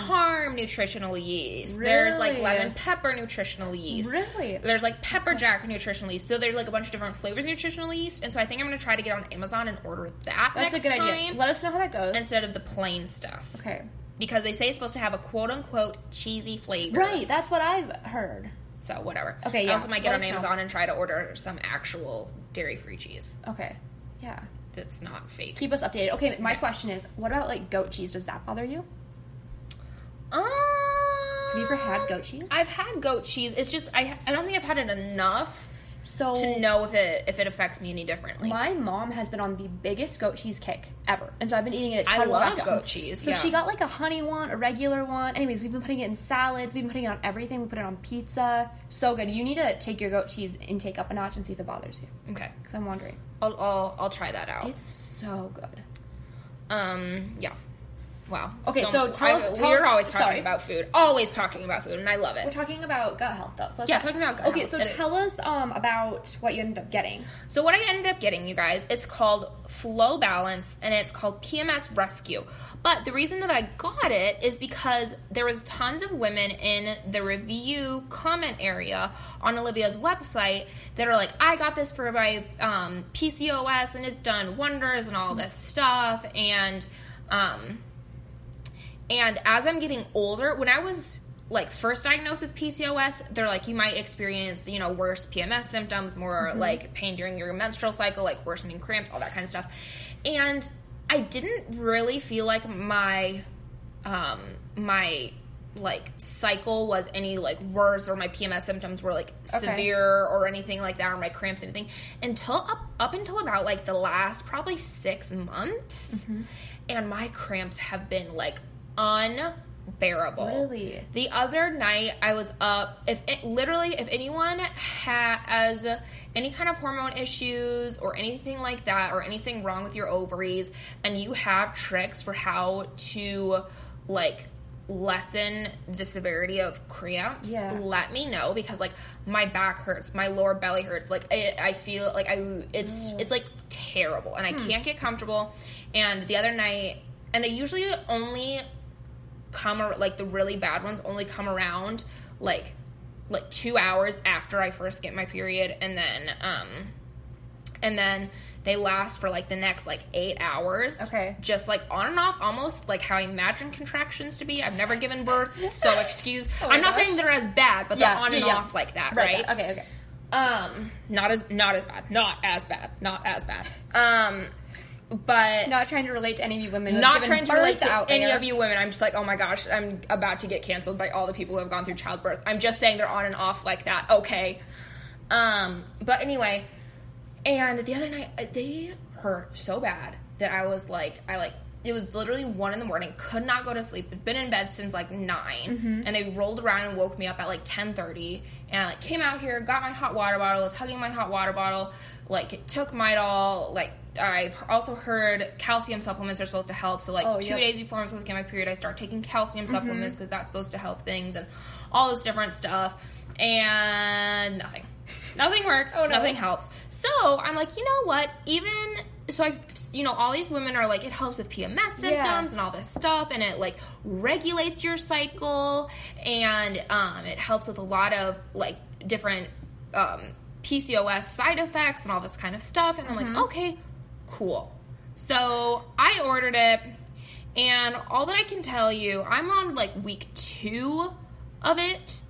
Parm nutritional yeast. There's like lemon pepper nutritional yeast. Really? There's like pepper jack nutritional yeast. So there's like a bunch of different flavors nutritional yeast. And so I think I'm gonna try to get on Amazon and order that That's a good time idea. Let us know how that goes. instead of the plain stuff okay. because they say it's supposed to have a quote unquote cheesy flavor. Right. That's what I've heard. So whatever. Okay, I yeah, also might get let on us know. Amazon and try to order some actual dairy free cheese Okay. Yeah. that's not fake. Keep us updated. Okay. My Okay. question is, what about like goat cheese? Does that bother you? Um, Have you ever had goat cheese? I've had goat cheese. It's just I I don't think I've had it enough So to know if it if it affects me any differently. My mom has been on the biggest goat cheese kick ever, and so I've been eating it. A I love goat cheese, So yeah. she got like a honey one, a regular one. Anyways, we've been putting it in salads. We've been putting it on everything. We put it on pizza. So good. You need to take your goat cheese intake up a notch and see if it bothers you. okay, Because I'm wondering. I'll, I'll I'll try that out. It's so good. Um, yeah. Wow. Okay, so tell us- tell we're us- always talking sorry. about food. Always talking about food, and I love it. We're talking about gut health, though. So let's Yeah, talk- talking about gut Okay, health. so It tell us um about what you ended up getting. So what I ended up getting, you guys, it's called Flow Balance and it's called PMS Rescue. But the reason that I got it is because there was tons of women in the review comment area on Olivia's website that are like, I got this for my um, PCOS and it's done wonders and all this stuff. And um, and as I'm getting older, when I was like first diagnosed with PCOS, they're like you might experience, you know, worse PMS symptoms, more like pain during your menstrual cycle, like worsening cramps, all that kind of stuff. And I didn't really feel like my um my like cycle was any like worse or my PMS symptoms were like Okay. severe or anything like that or my cramps anything until up up until about like the last probably 6 months. And my cramps have been like unbearable. Really? The other night I was up. If it literally, if anyone has any kind of hormone issues or anything like that, or anything wrong with your ovaries, and you have tricks for how to like lessen the severity of cramps, Yeah. let me know because like my back hurts, my lower belly hurts. Like I, I feel like I, it's it's like terrible, and I hmm. can't get comfortable. And the other night, and they usually only come ar- like the really bad ones only come around like like two hours after I first get my period, and then um, and then they last for like the next like eight hours. Okay. just like on and off, almost like how I imagine contractions to be. I've never given birth, [laughs] so excuse. Oh I'm not gosh. saying they're as bad, but Yeah, they're on and yeah. off like that, right? Okay. Okay. Um, not as not as bad, not as bad, not as bad. Um, but Not trying to relate to any of you women. not trying to relate to any there. of you women. I'm just like, oh my gosh, I'm about to get canceled by all the people who have gone through childbirth. I'm just saying they're on and off like that. Okay. Um, but anyway, and the other night uh, they hurt so bad that I was like, I like. It was literally one in the morning. Could not go to sleep. Had been in bed since like 9 Mm-hmm. and they rolled around and woke me up at like ten thirty. And I like came out here, got my hot water bottle, was hugging my hot water bottle, like took my doll, Like I also heard calcium supplements are supposed to help. So like Oh, two yep. days before I'm supposed to get my period, I start taking calcium supplements because that's supposed to help things and all this different stuff. And nothing, nothing works. Oh, no. Nothing helps. So I'm like, you know what? Even so, I, you know, all these women are like, it helps with PMS symptoms Yeah. and all this stuff, and it like regulates your cycle, and um, it helps with a lot of like different um, PCOS side effects and all this kind of stuff. And I'm like, okay, cool. So I ordered it, and all that I can tell you, I'm on like week two of it.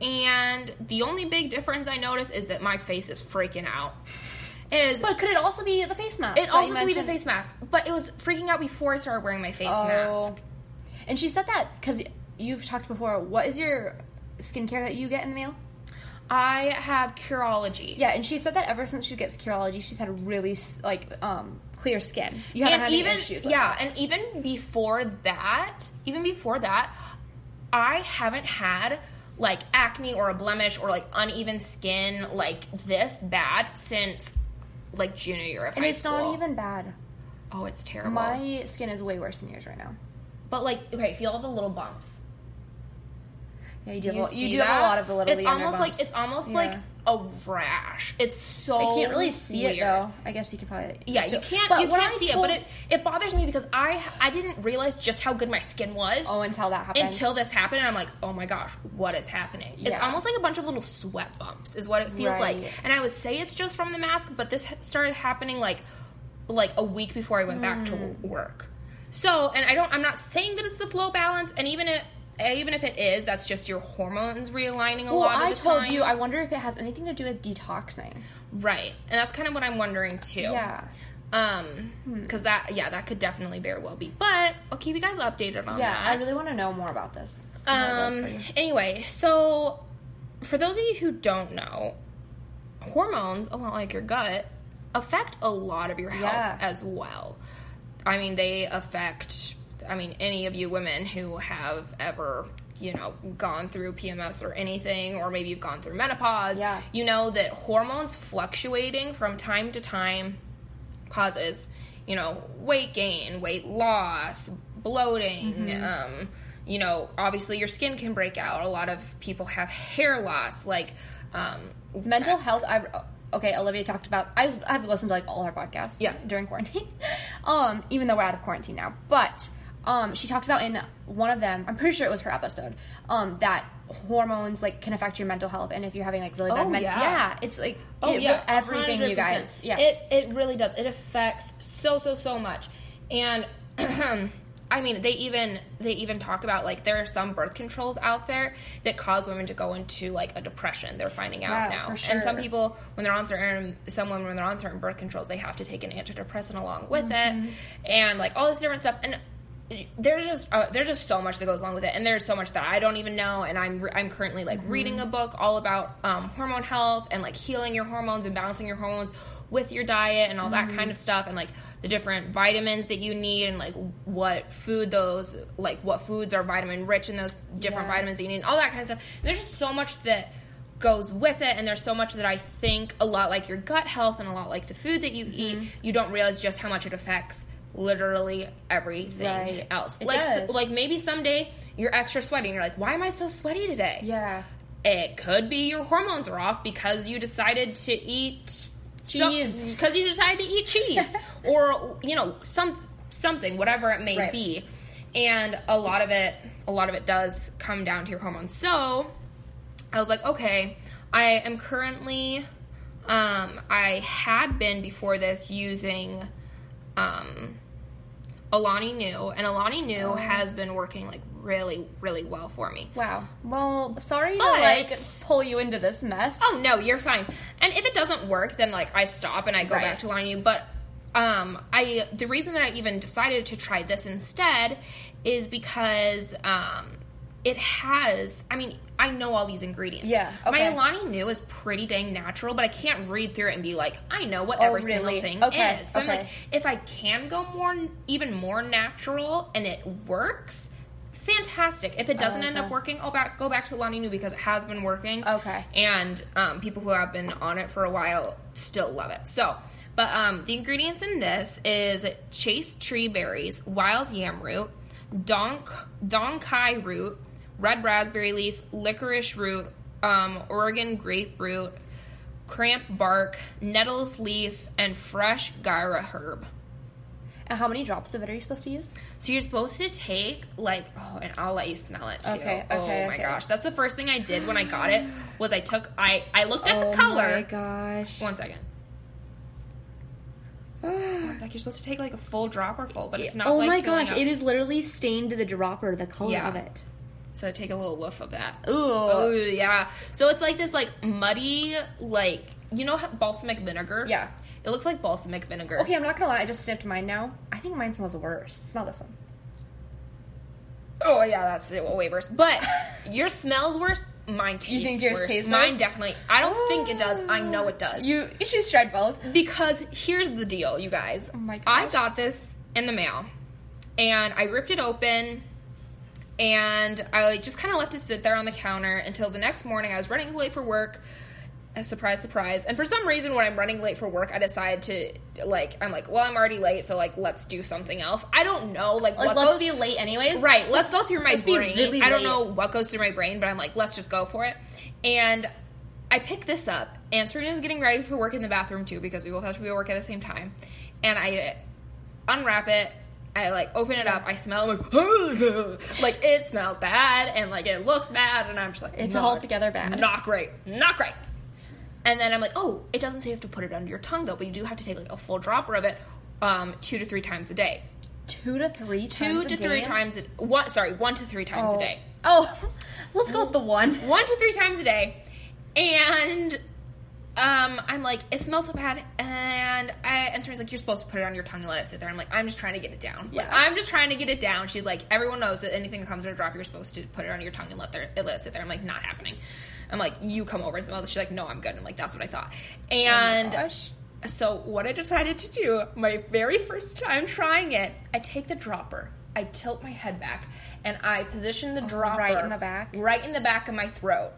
And the only big difference I notice is that my face is freaking out. Is But could it also be the face mask? it also could be the face mask, but it was freaking out before I started wearing my face Oh. mask. And she said that because you've talked before. What is your skincare that you get in the mail? I have Curology. Yeah, and she said that ever since she gets Curology, she's had really like um clear skin. You haven't and had even any issues. With yeah, that. and even before that, even before that, I haven't had like acne or a blemish or like uneven skin like this bad since like junior year of and high it's school. not even bad. Oh, it's terrible. My skin is way worse than yours right now. but like, okay, feel all the little bumps. Yeah, you Do do. you, have a- you do have a lot of the little. It's almost like it's almost Yeah. like a rash. It's so I can't really see it though. I guess you could probably. Yeah, you can't. But you can't I see told- it, but it, it bothers me because I I didn't realize just how good my skin was. Oh, until that happened. until this happened, and I'm like, oh my gosh, what is happening? It's almost like a bunch of little sweat bumps, is what it feels Right. like. And I would say it's just from the mask, but this started happening like like a week before I went back to Hmm. work. So, and I don't, I'm not saying that it's the flow balance, and even if even if it is, that's just your hormones realigning a lot of I the time. I told you. I wonder if it has anything to do with detoxing. right, and that's kind of what I'm wondering too. Yeah. Um, because that, yeah, that could definitely very well be. But I'll keep you guys updated on Yeah, that. Yeah, I really want to know more about this. See how it goes for Um, anyway, so for those of you who don't know, hormones, a lot like your gut, affect a lot of your health Yeah. as well. I mean, they affect, I mean, any of you women who have ever, you know, gone through PMS or anything, or maybe you've gone through menopause, Yeah. you know that hormones fluctuating from time to time causes, you know, weight gain, weight loss, bloating, Mm-hmm. um, you know, obviously your skin can break out. A lot of people have hair loss, like um, mental health. I okay. Olivia talked about. I I've listened to like all her podcasts. Yeah. during quarantine. [laughs] um, even though we're out of quarantine now, but um, she talked about in one of them. I'm pretty sure it was her episode. Um, that hormones like can affect your mental health, and if you're having like really bad Oh, mental, yeah. yeah, it's like Oh it- yeah, everything you 100%. guys. Yeah, it it really does. It affects so so so much, and [clears throat] I mean they even they even talk about like there are some birth controls out there that cause women to go into like a depression. They're finding out Yeah, now, for and some people when they're on certain some women when they're on certain birth controls they have to take an antidepressant along with Mm-hmm. it, and like all this different stuff and. There's just uh, there's just so much that goes along with it, and there's so much that I don't even know. And I'm re- I'm currently like Mm-hmm. reading a book all about um, hormone health and like healing your hormones and balancing your hormones with your diet and all that Mm-hmm. kind of stuff, and like the different vitamins that you need and like what food those like what foods are vitamin rich in those different Yeah. vitamins that you need, and all that kind of stuff. There's just so much that goes with it and there's so much that I think a lot like your gut health and a lot like the food that you Mm-hmm. eat, you don't realize just how much it affects literally everything Right. else. It like s- does. like maybe someday you're extra sweaty and you're like, "Why am I so sweaty today?" yeah. It could be your hormones are off because you decided to eat Cheese. because you decided to eat cheese [laughs] or you know some something whatever it may Right. be. And a lot of it a lot of it does come down to your hormones. So, I was like, okay, I am currently um I had been before this using um Alani Nu and Alani Nu Oh. has been working like really really well for me. Wow. Well, sorry But- to like pull you into this mess. Oh no, you're fine. And if it doesn't work, then like I stop and I go Right. back to Alani Nu. But um, I the reason that I even decided to try this instead is because um, it has. I mean, I know all these ingredients. Yeah, My okay. Alani Nu is pretty dang natural, but I can't read through it and be like, I know what Oh, every single really? thing Okay, is. So I'm like, if I can go more, even more natural, and it works. Fantastic. If it doesn't end up working, I'll back go back to Alani Nu because it has been working Okay. and um, people who have been on it for a while still love it. So, but um, the ingredients in this is chaste tree berries, wild yam root, donk dong quai root, red raspberry leaf, licorice root, um, Oregon grape root, cramp bark, nettles leaf, and fresh gyra herb. And how many drops of it are you supposed to use? So you're supposed to take like oh, and I'll let you smell it too. Okay, okay, oh my okay. gosh, that's the first thing I did when I got it. Was I took I I looked at oh the color. Oh my gosh. One second. [sighs] It's like you're supposed to take like a full drop or full, but it's not. oh like my gosh, up. it is literally stained to the dropper, the color Yeah. of it. So take a little whiff of that. Ooh. Oh yeah. So it's like this like muddy like you know how balsamic vinegar. Yeah. It looks like balsamic vinegar. Okay, I'm not gonna lie, I just sniffed mine now. I think mine smells worse. Smell this one. Oh yeah, that's it, way worse. But [laughs] your smells worse. Mine tastes think yours worse. tastes Mine worse? definitely. I don't think it does. I know it does. You She's should tried both. because here's the deal, you guys. Oh my I got this in the mail, and I ripped it open, and I just kind of left it sit there on the counter until the next morning. I was running late for work. A surprise, surprise. And for some reason, when I'm running late for work, I decide to like. I'm like, well, I'm already late, so like, let's do something else. I don't know, like, Like what let's goes be late anyways. Right. Let's go through my Let's brain. really I don't know what goes through my brain, but I'm like, let's just go for it. And I pick this up, and Serena's getting ready for work in the bathroom too because we both have to be at work at the same time. And I unwrap it. I like open it up. I smell it, like, like it smells bad and like it looks bad, and I'm just like, It's not- altogether bad. Not great. Not great. And then I'm like, oh, it doesn't say you have to put it under your tongue though, but you do have to take like a full dropper of it, um, two to three times a day Two to three two times a to three day? times a one sorry one to three times oh. a day Oh, [laughs] let's go with the one. one to three times a day and um i'm like it smells so bad and i and Serena's like you're supposed to put it on your tongue and let it sit there. I'm like i'm just trying to get it down. Like i'm just trying to get it down. She's like everyone knows that anything that comes in a drop you're supposed to put it on your tongue and let, there, let it sit there. I'm like not happening. I'm like you come over and smell this. She's like no i'm good. I'm like that's what i thought. And Oh so what I decided to do, my very first time trying it, I take the dropper, I tilt my head back, and I position the dropper right in the back? right in the back of my throat,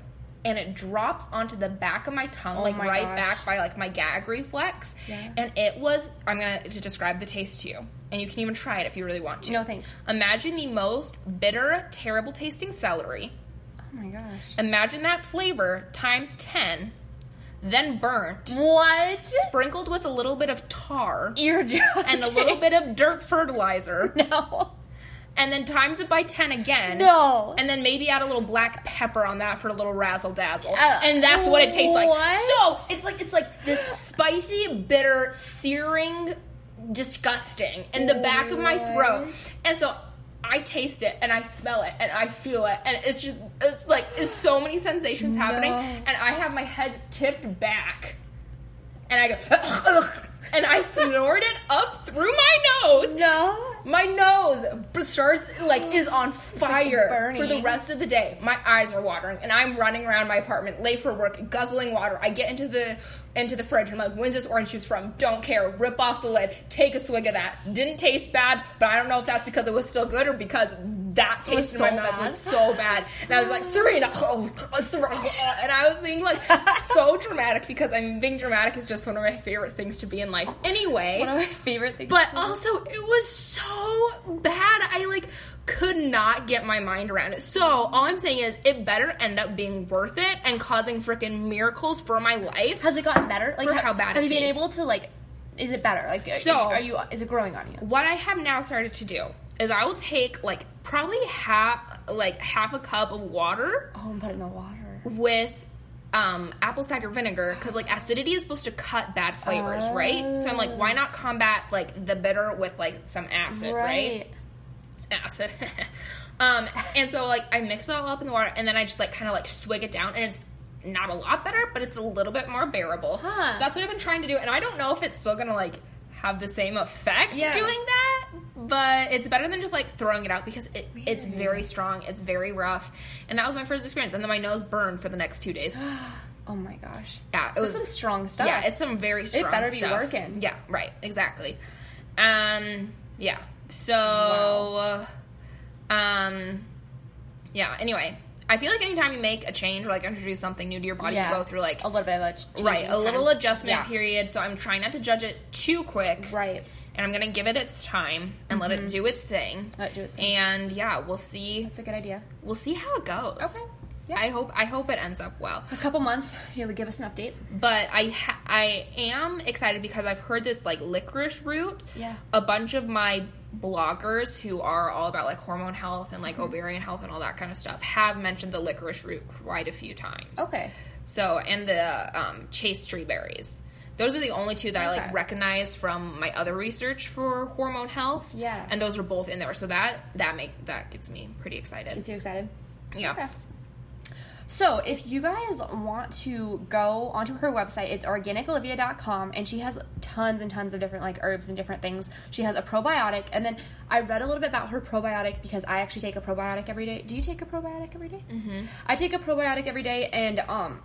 and it drops onto the back of my tongue, Oh like my right gosh. back by like my gag reflex. Yeah. And it was I'm gonna to describe the taste to you, and you can even try it if you really want to. No thanks. Imagine the most bitter, terrible tasting celery. Oh my gosh. Imagine that flavor times ten, then burnt What? sprinkled with a little bit of tar You're joking. and a little bit of dirt fertilizer, [laughs] No. And then times it by 10 again. No. And then maybe add a little black pepper on that for a little razzle dazzle. Uh, and that's what it tastes like. So it's like it's like this spicy, bitter, searing, disgusting in the back of my throat. And so I taste it and I smell it and I feel it and it's just it's like it's so many sensations happening and I have my head tipped back and I go [laughs] and I snort it up through my nose. No. My nose starts like is on fire burning. for the rest of the day. My eyes are watering, and I'm running around my apartment late for work, guzzling water. I get into the into the fridge. I'm like, "When's this orange juice from?" Don't care. Rip off the lid. Take a swig of that. Didn't taste bad, but I don't know if that's because it was still good or because that taste in my so mouth bad. was so bad. And I was like, "Serena," oh, oh, oh Serena," [laughs] and I was being like so dramatic because I mean, being dramatic is just one of my favorite things to be in life. Anyway, One of my favorite things. but also, it was so bad. I like could not get my mind around it. So all I'm saying is, it better end up being worth it and causing freaking miracles for my life. has it gotten better? Like For how bad have it you been tastes. able to like? Is it better? Like, So- are you? Is it growing on you? What I have now started to do is I will take like probably half like half a cup of water Oh, and put it in the water. with um, apple cider vinegar because like acidity is supposed to cut bad flavors, right? So I'm like, why not combat like the bitter with like some acid, right? Acid. [laughs] um, and so like I mix it all up in the water, and then I just like kind of like swig it down, and it's not a lot better, but it's a little bit more bearable. Huh. So that's what I've been trying to do, and I don't know if it's still gonna like have the same effect Yeah. doing that, but it's better than just like throwing it out because it, it's very strong, it's very rough, and that was my first experience. And then my nose burned for the next two days. [gasps] Oh my gosh. Yeah, it So was some strong stuff. Yeah, it's some very strong. Stuff. It better be stuff. working. Yeah, right, exactly. Um, yeah. So, um, yeah. Anyway, I feel like anytime you make a change or like introduce something new to your body, Yeah. you go through like a little bit of a right a little time. adjustment Yeah. period. So I'm trying not to judge it too quick. Right. And I'm gonna give it its time and let it do its thing. Let it do its thing. And yeah, we'll see. That's a good idea. We'll see how it goes. Okay. Yeah, I hope I hope it ends up well. A couple months, you'll give us an update. But I ha- I am excited because I've heard this like licorice root. Yeah. A bunch of my bloggers who are all about like hormone health and like Mm-hmm. ovarian health and all that kind of stuff have mentioned the licorice root quite a few times. Okay. So and the um, chaste tree berries. Those are the only two that I like recognize from my other research for hormone health. Yeah. And those are both in there. So that that make that gets me pretty excited. Gets you excited? yeah. Okay. So, if you guys want to go onto her website, it's organicolivia.com, and she has tons and tons of different like herbs and different things. She has a probiotic, and then I read a little bit about her probiotic because I actually take a probiotic every day. Do you take a probiotic every day? Mm-hmm. I take a probiotic every day, and um,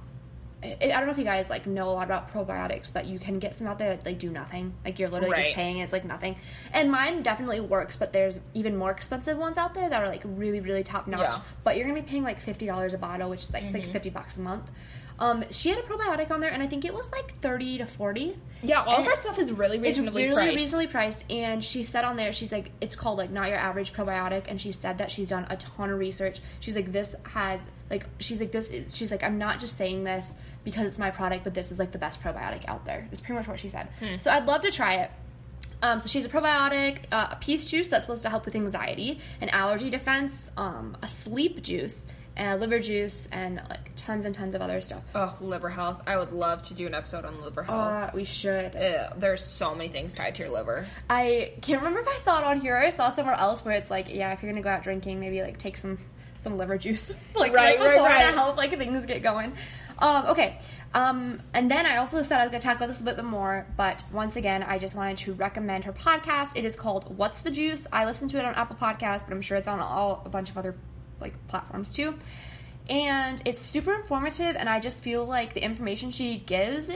I don't know if you guys like know a lot about probiotics, but you can get some out there that they do nothing. Like you're literally Right. just paying, and it's like nothing. And mine definitely works, but there's even more expensive ones out there that are like really, really top notch. Yeah. But you're gonna be paying like fifty dollars a bottle, which is like, Mm-hmm. like fifty bucks a month. Um, she had a probiotic on there, and I think it was like thirty to forty. Yeah, all of And our stuff is really reasonably It's really priced. reasonably priced, and she said on there, she's like, it's called like not your average probiotic, and she said that she's done a ton of research. She's like, this has like, she's like, this is, she's like, I'm not just saying this because it's my product, but this is like the best probiotic out there. It's pretty much what she said. So I'd love to try it. Um, so she's a probiotic, uh, a peach juice that's supposed to help with anxiety, an allergy defense, um, a sleep juice, and a liver juice, and like tons and tons of other stuff. Oh, liver health. I would love to do an episode on liver health. Uh, we should. Ew, there's so many things tied to your liver. I can't remember if I saw it on here or I saw somewhere else where it's like, yeah, if you're gonna go out drinking, maybe like take some some liver juice, [laughs] like Right, right, right, before right. to help like things get going. Um, okay, um, and then I also said I was gonna talk about this a little bit more, but once again, I just wanted to recommend her podcast. It is called "What's the Juice." I listen to it on Apple Podcasts, but I'm sure it's on all a bunch of other like platforms too. And it's super informative, and I just feel like the information she gives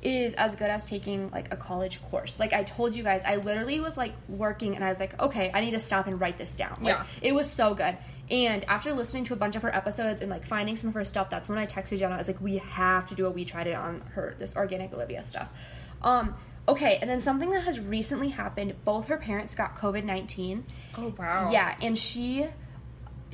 is as good as taking like a college course. Like I told you guys, I literally was like working and I was like, okay, I need to stop and write this down. Like Yeah. it was so good. And after listening to a bunch of her episodes and like finding some of her stuff, that's when I texted Jenna. I was like, we have to do a we tried it on her this organic Olivia stuff. Um, okay, and then something that has recently happened. Both her parents got COVID nineteen. Oh wow. Yeah, and she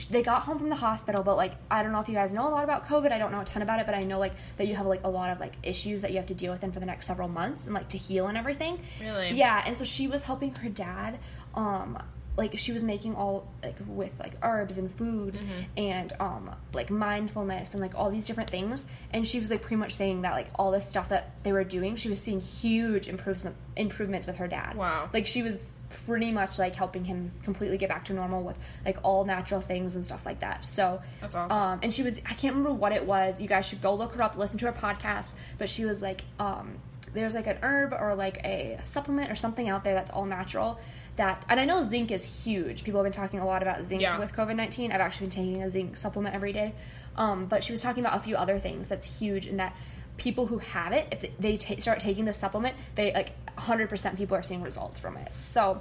they got home from the hospital, but like I don't know if you guys know a lot about COVID. I don't know a ton about it, but I know like that you have like a lot of like issues that you have to deal with in for the next several months and like to heal and everything. Really? Yeah, and so she was helping her dad. Um, like she was making all like with like herbs and food and um like mindfulness and like all these different things and she was like pretty much saying that like all this stuff that they were doing she was seeing huge improvement improvements with her dad Wow. like she was pretty much like helping him completely get back to normal with like all natural things and stuff like that. So That's awesome. Um, and she was I can't remember what it was. You guys should go look her up, listen to her podcast. But she was like, um, there's like an herb or like a supplement or something out there that's all natural. That and I know zinc is huge. People have been talking a lot about zinc Yeah. with COVID nineteen. I've actually been taking a zinc supplement every day. Um, but she was talking about a few other things that's huge and that people who have it, if they ta- start taking the supplement, they like 100% people are seeing results from it. So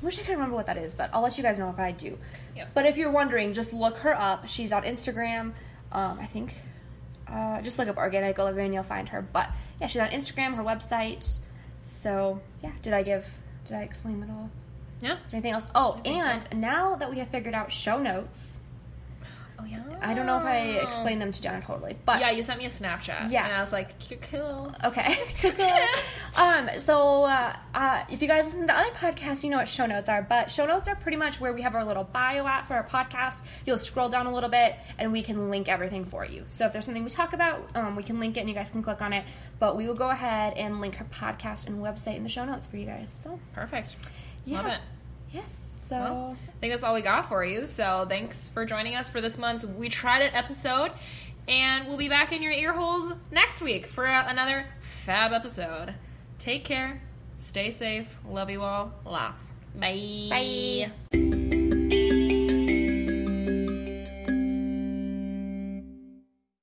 I wish I could remember what that is, but I'll let you guys know if I do. Yep. But if you're wondering, just look her up. She's on Instagram. Um, I think uh, just look up Organic Olivia and you'll find her. But yeah, she's on Instagram, her website. So yeah, did I give? Did I explain that all? Yeah. Is there anything else? Oh, think so. and now that we have figured out show notes, Oh yeah. I don't know if I explained them to Jenna totally, but Yeah, you sent me a Snapchat. Yeah. And I was like, cool. Okay. [laughs] [laughs] um, so uh, uh, if you guys listen to other podcasts, you know what show notes are. But show notes are pretty much where we have our little bio at for our podcast. You'll scroll down a little bit, and we can link everything for you. So if there's something we talk about, um, we can link it, and you guys can click on it. But we will go ahead and link her podcast and website in the show notes for you guys. So Perfect. yeah, Love it. yes. So Well, I think that's all we got for you. So thanks for joining us for this month's We Tried It episode. And we'll be back in your ear holes next week for another fab episode. Take care. Stay safe. Love you all. Lots. Bye. bye.